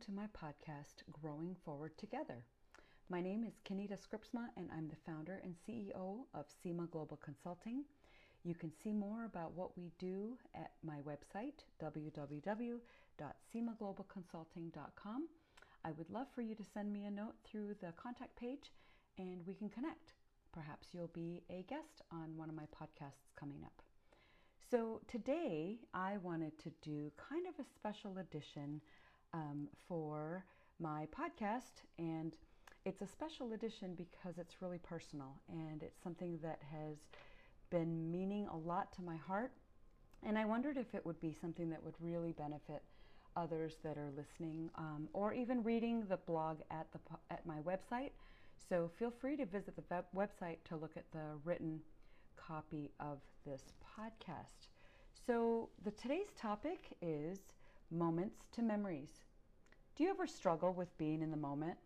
to my podcast, Growing Forward Together. My name is Kinita Schripsema, and I'm the founder and CEO of SEMA Global Consulting. You can see more about what we do at my website, www.semaglobalconsulting.com. I would love for you to send me a note through the contact page and we can connect. Perhaps you'll be a guest on one of my podcasts coming up. So, today I wanted to do kind of a special edition um, for my podcast, and it's a special edition because it's really personal and it's something that has been meaning a lot to my heart. And I wondered if it would be something that would really benefit others that are listening um, or even reading the blog at, the, at my website. So feel free to visit the web- website to look at the written copy of this podcast. So the today's topic is moments to memories. Do you ever struggle with being in the moment?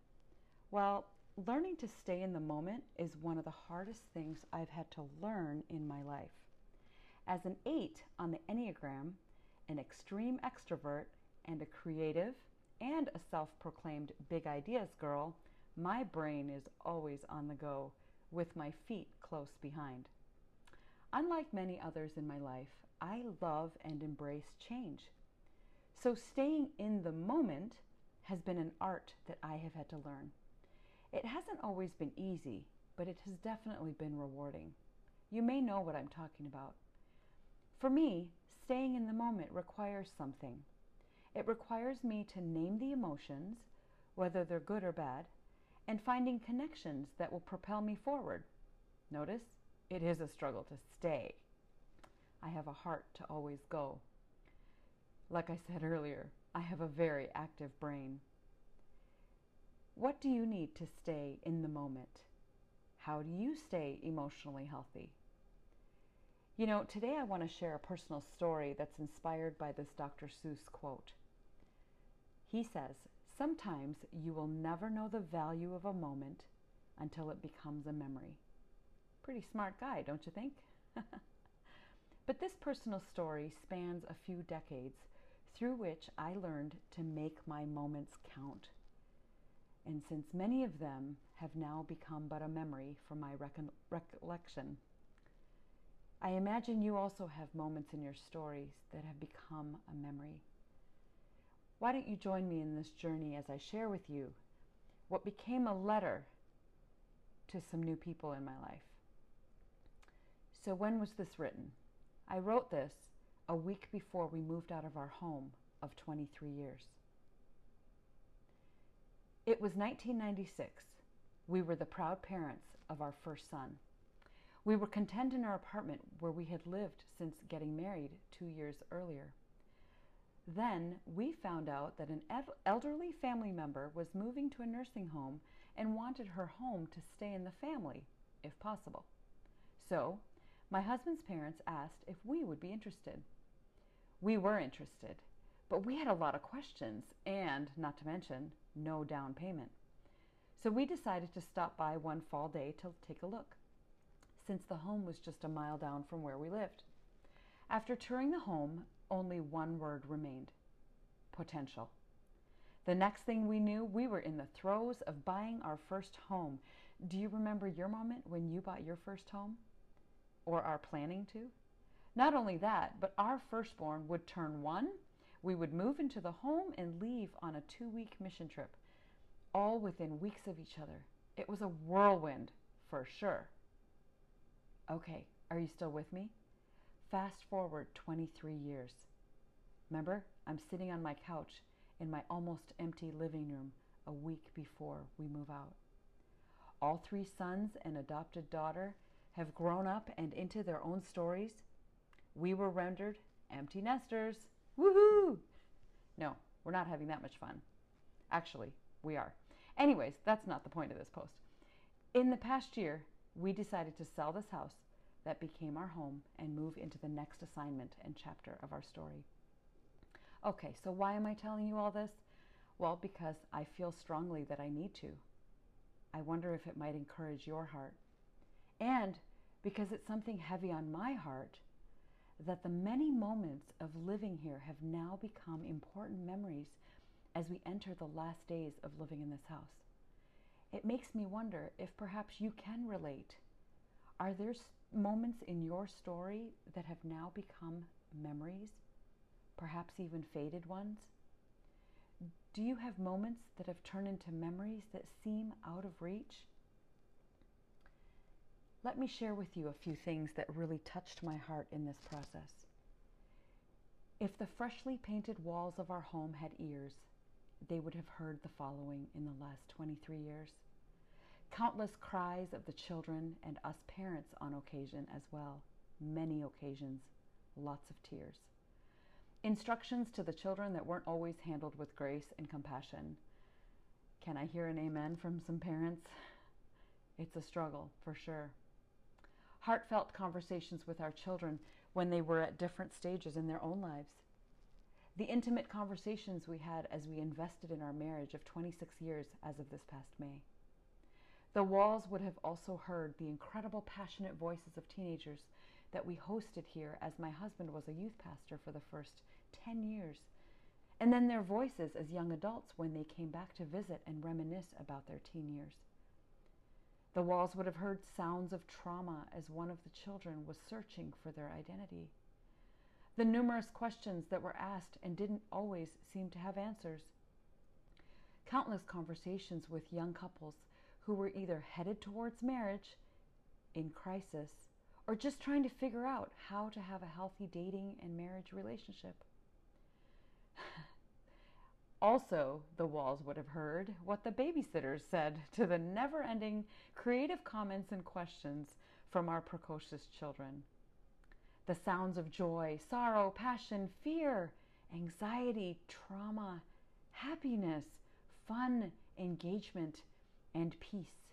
Well, learning to stay in the moment is one of the hardest things I've had to learn in my life. As an 8 on the Enneagram, an extreme extrovert, and a creative and a self proclaimed big ideas girl, my brain is always on the go with my feet close behind. Unlike many others in my life, I love and embrace change. So staying in the moment has been an art that I have had to learn. It hasn't always been easy, but it has definitely been rewarding. You may know what I'm talking about. For me, staying in the moment requires something. It requires me to name the emotions, whether they're good or bad, and finding connections that will propel me forward. Notice, it is a struggle to stay. I have a heart to always go. Like I said earlier, I have a very active brain. What do you need to stay in the moment? How do you stay emotionally healthy? You know, today I want to share a personal story that's inspired by this Dr. Seuss quote. He says, Sometimes you will never know the value of a moment until it becomes a memory. Pretty smart guy, don't you think? but this personal story spans a few decades through which I learned to make my moments count. And since many of them have now become but a memory from my recollection, I imagine you also have moments in your stories that have become a memory. Why don't you join me in this journey as I share with you what became a letter to some new people in my life? So, when was this written? I wrote this a week before we moved out of our home of 23 years. It was 1996. We were the proud parents of our first son. We were content in our apartment where we had lived since getting married two years earlier. Then we found out that an elderly family member was moving to a nursing home and wanted her home to stay in the family, if possible. So, my husband's parents asked if we would be interested. We were interested, but we had a lot of questions and, not to mention, no down payment. So we decided to stop by one fall day to take a look, since the home was just a mile down from where we lived. After touring the home, only one word remained potential. The next thing we knew, we were in the throes of buying our first home. Do you remember your moment when you bought your first home? Or are planning to? Not only that, but our firstborn would turn one, we would move into the home and leave on a two week mission trip, all within weeks of each other. It was a whirlwind, for sure. Okay, are you still with me? Fast forward 23 years. Remember, I'm sitting on my couch in my almost empty living room a week before we move out. All three sons and adopted daughter have grown up and into their own stories. We were rendered empty nesters. Woohoo! No, we're not having that much fun. Actually, we are. Anyways, that's not the point of this post. In the past year, we decided to sell this house that became our home and move into the next assignment and chapter of our story. Okay, so why am I telling you all this? Well, because I feel strongly that I need to. I wonder if it might encourage your heart. And because it's something heavy on my heart that the many moments of living here have now become important memories as we enter the last days of living in this house. It makes me wonder if perhaps you can relate. Are there moments in your story that have now become memories, perhaps even faded ones? Do you have moments that have turned into memories that seem out of reach? Let me share with you a few things that really touched my heart in this process. If the freshly painted walls of our home had ears, they would have heard the following in the last 23 years. Countless cries of the children and us parents on occasion as well. Many occasions, lots of tears. Instructions to the children that weren't always handled with grace and compassion. Can I hear an amen from some parents? It's a struggle, for sure. Heartfelt conversations with our children when they were at different stages in their own lives. The intimate conversations we had as we invested in our marriage of 26 years as of this past May. The walls would have also heard the incredible passionate voices of teenagers that we hosted here as my husband was a youth pastor for the first 10 years. And then their voices as young adults when they came back to visit and reminisce about their teen years. The walls would have heard sounds of trauma as one of the children was searching for their identity. The numerous questions that were asked and didn't always seem to have answers. Countless conversations with young couples who were either headed towards marriage, in crisis, or just trying to figure out how to have a healthy dating and marriage relationship. also, the walls would have heard what the babysitters said to the never ending creative comments and questions from our precocious children. The sounds of joy, sorrow, passion, fear, anxiety, trauma, happiness, fun, engagement, and peace.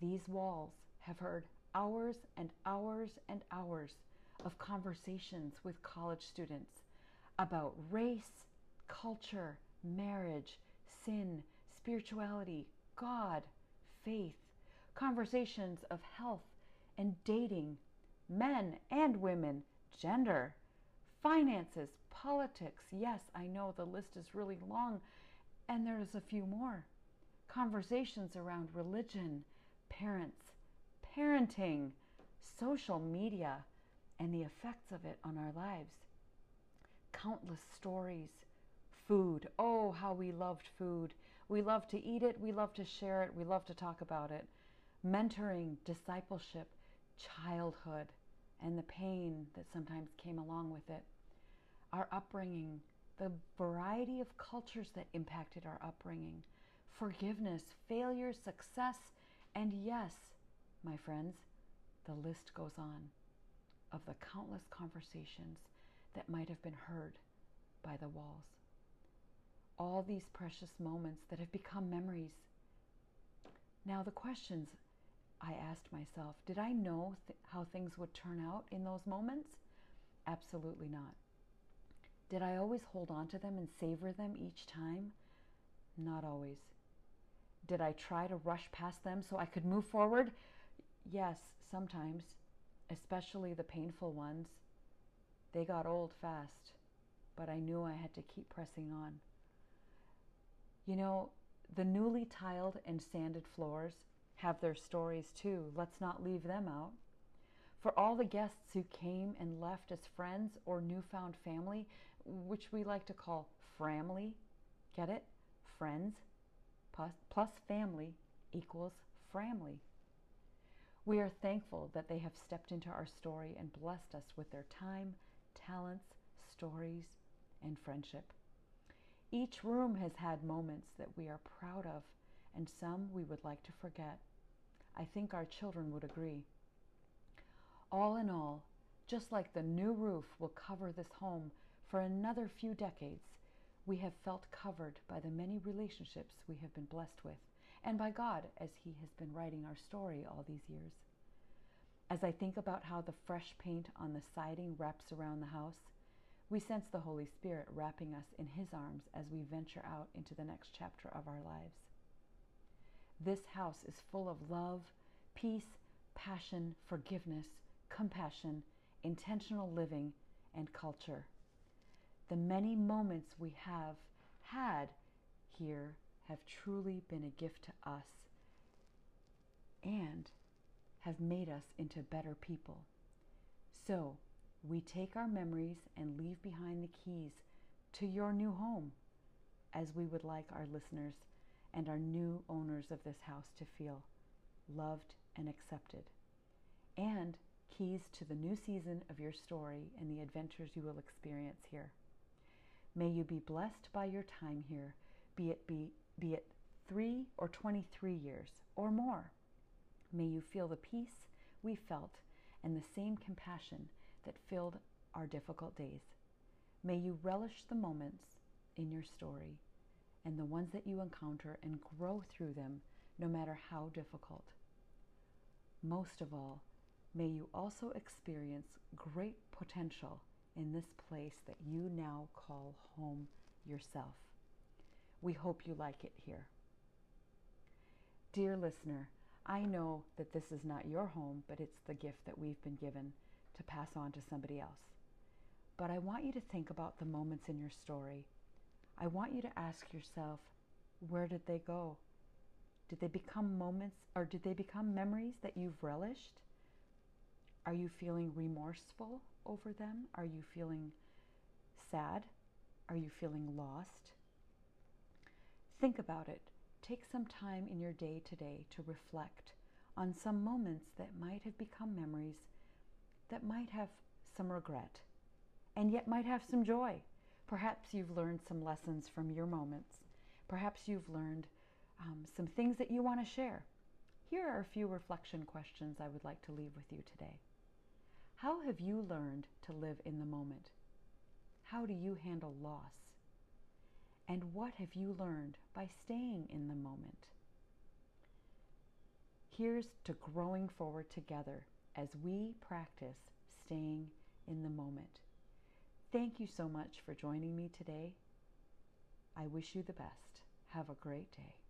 These walls have heard hours and hours and hours of conversations with college students about race, culture, marriage, sin, spirituality, God, faith, conversations of health and dating, men and women, gender, finances, politics. Yes, I know the list is really long, and there's a few more conversations around religion, parents, parenting, social media, and the effects of it on our lives. Countless stories. Food. Oh, how we loved food. We love to eat it, we love to share it, we love to talk about it. Mentoring, discipleship, childhood, and the pain that sometimes came along with it. Our upbringing, the variety of cultures that impacted our upbringing forgiveness, failure, success, and yes, my friends, the list goes on of the countless conversations that might have been heard by the walls. All these precious moments that have become memories. Now, the questions I asked myself did I know th- how things would turn out in those moments? Absolutely not. Did I always hold on to them and savor them each time? Not always. Did I try to rush past them so I could move forward? Yes, sometimes, especially the painful ones. They got old fast, but I knew I had to keep pressing on. You know, the newly tiled and sanded floors have their stories too. Let's not leave them out. For all the guests who came and left as friends or newfound family, which we like to call family, get it? Friends plus, plus family equals family. We are thankful that they have stepped into our story and blessed us with their time, talents, stories, and friendship. Each room has had moments that we are proud of and some we would like to forget. I think our children would agree. All in all, just like the new roof will cover this home for another few decades, we have felt covered by the many relationships we have been blessed with, and by God as He has been writing our story all these years. As I think about how the fresh paint on the siding wraps around the house, we sense the Holy Spirit wrapping us in His arms as we venture out into the next chapter of our lives. This house is full of love, peace, passion, forgiveness, compassion, intentional living, and culture the many moments we have had here have truly been a gift to us and have made us into better people. So we take our memories and leave behind the keys to your new home, as we would like our listeners and our new owners of this house to feel loved and accepted, and keys to the new season of your story and the adventures you will experience here. May you be blessed by your time here, be it be, be it 3 or 23 years or more. May you feel the peace we felt and the same compassion that filled our difficult days. May you relish the moments in your story and the ones that you encounter and grow through them no matter how difficult. Most of all, may you also experience great potential in this place that you now call home yourself. We hope you like it here. Dear listener, I know that this is not your home, but it's the gift that we've been given to pass on to somebody else. But I want you to think about the moments in your story. I want you to ask yourself, where did they go? Did they become moments or did they become memories that you've relished? Are you feeling remorseful over them? Are you feeling sad? Are you feeling lost? Think about it. Take some time in your day today to reflect on some moments that might have become memories that might have some regret and yet might have some joy. Perhaps you've learned some lessons from your moments. Perhaps you've learned um, some things that you want to share. Here are a few reflection questions I would like to leave with you today. How have you learned to live in the moment? How do you handle loss? And what have you learned by staying in the moment? Here's to growing forward together as we practice staying in the moment. Thank you so much for joining me today. I wish you the best. Have a great day.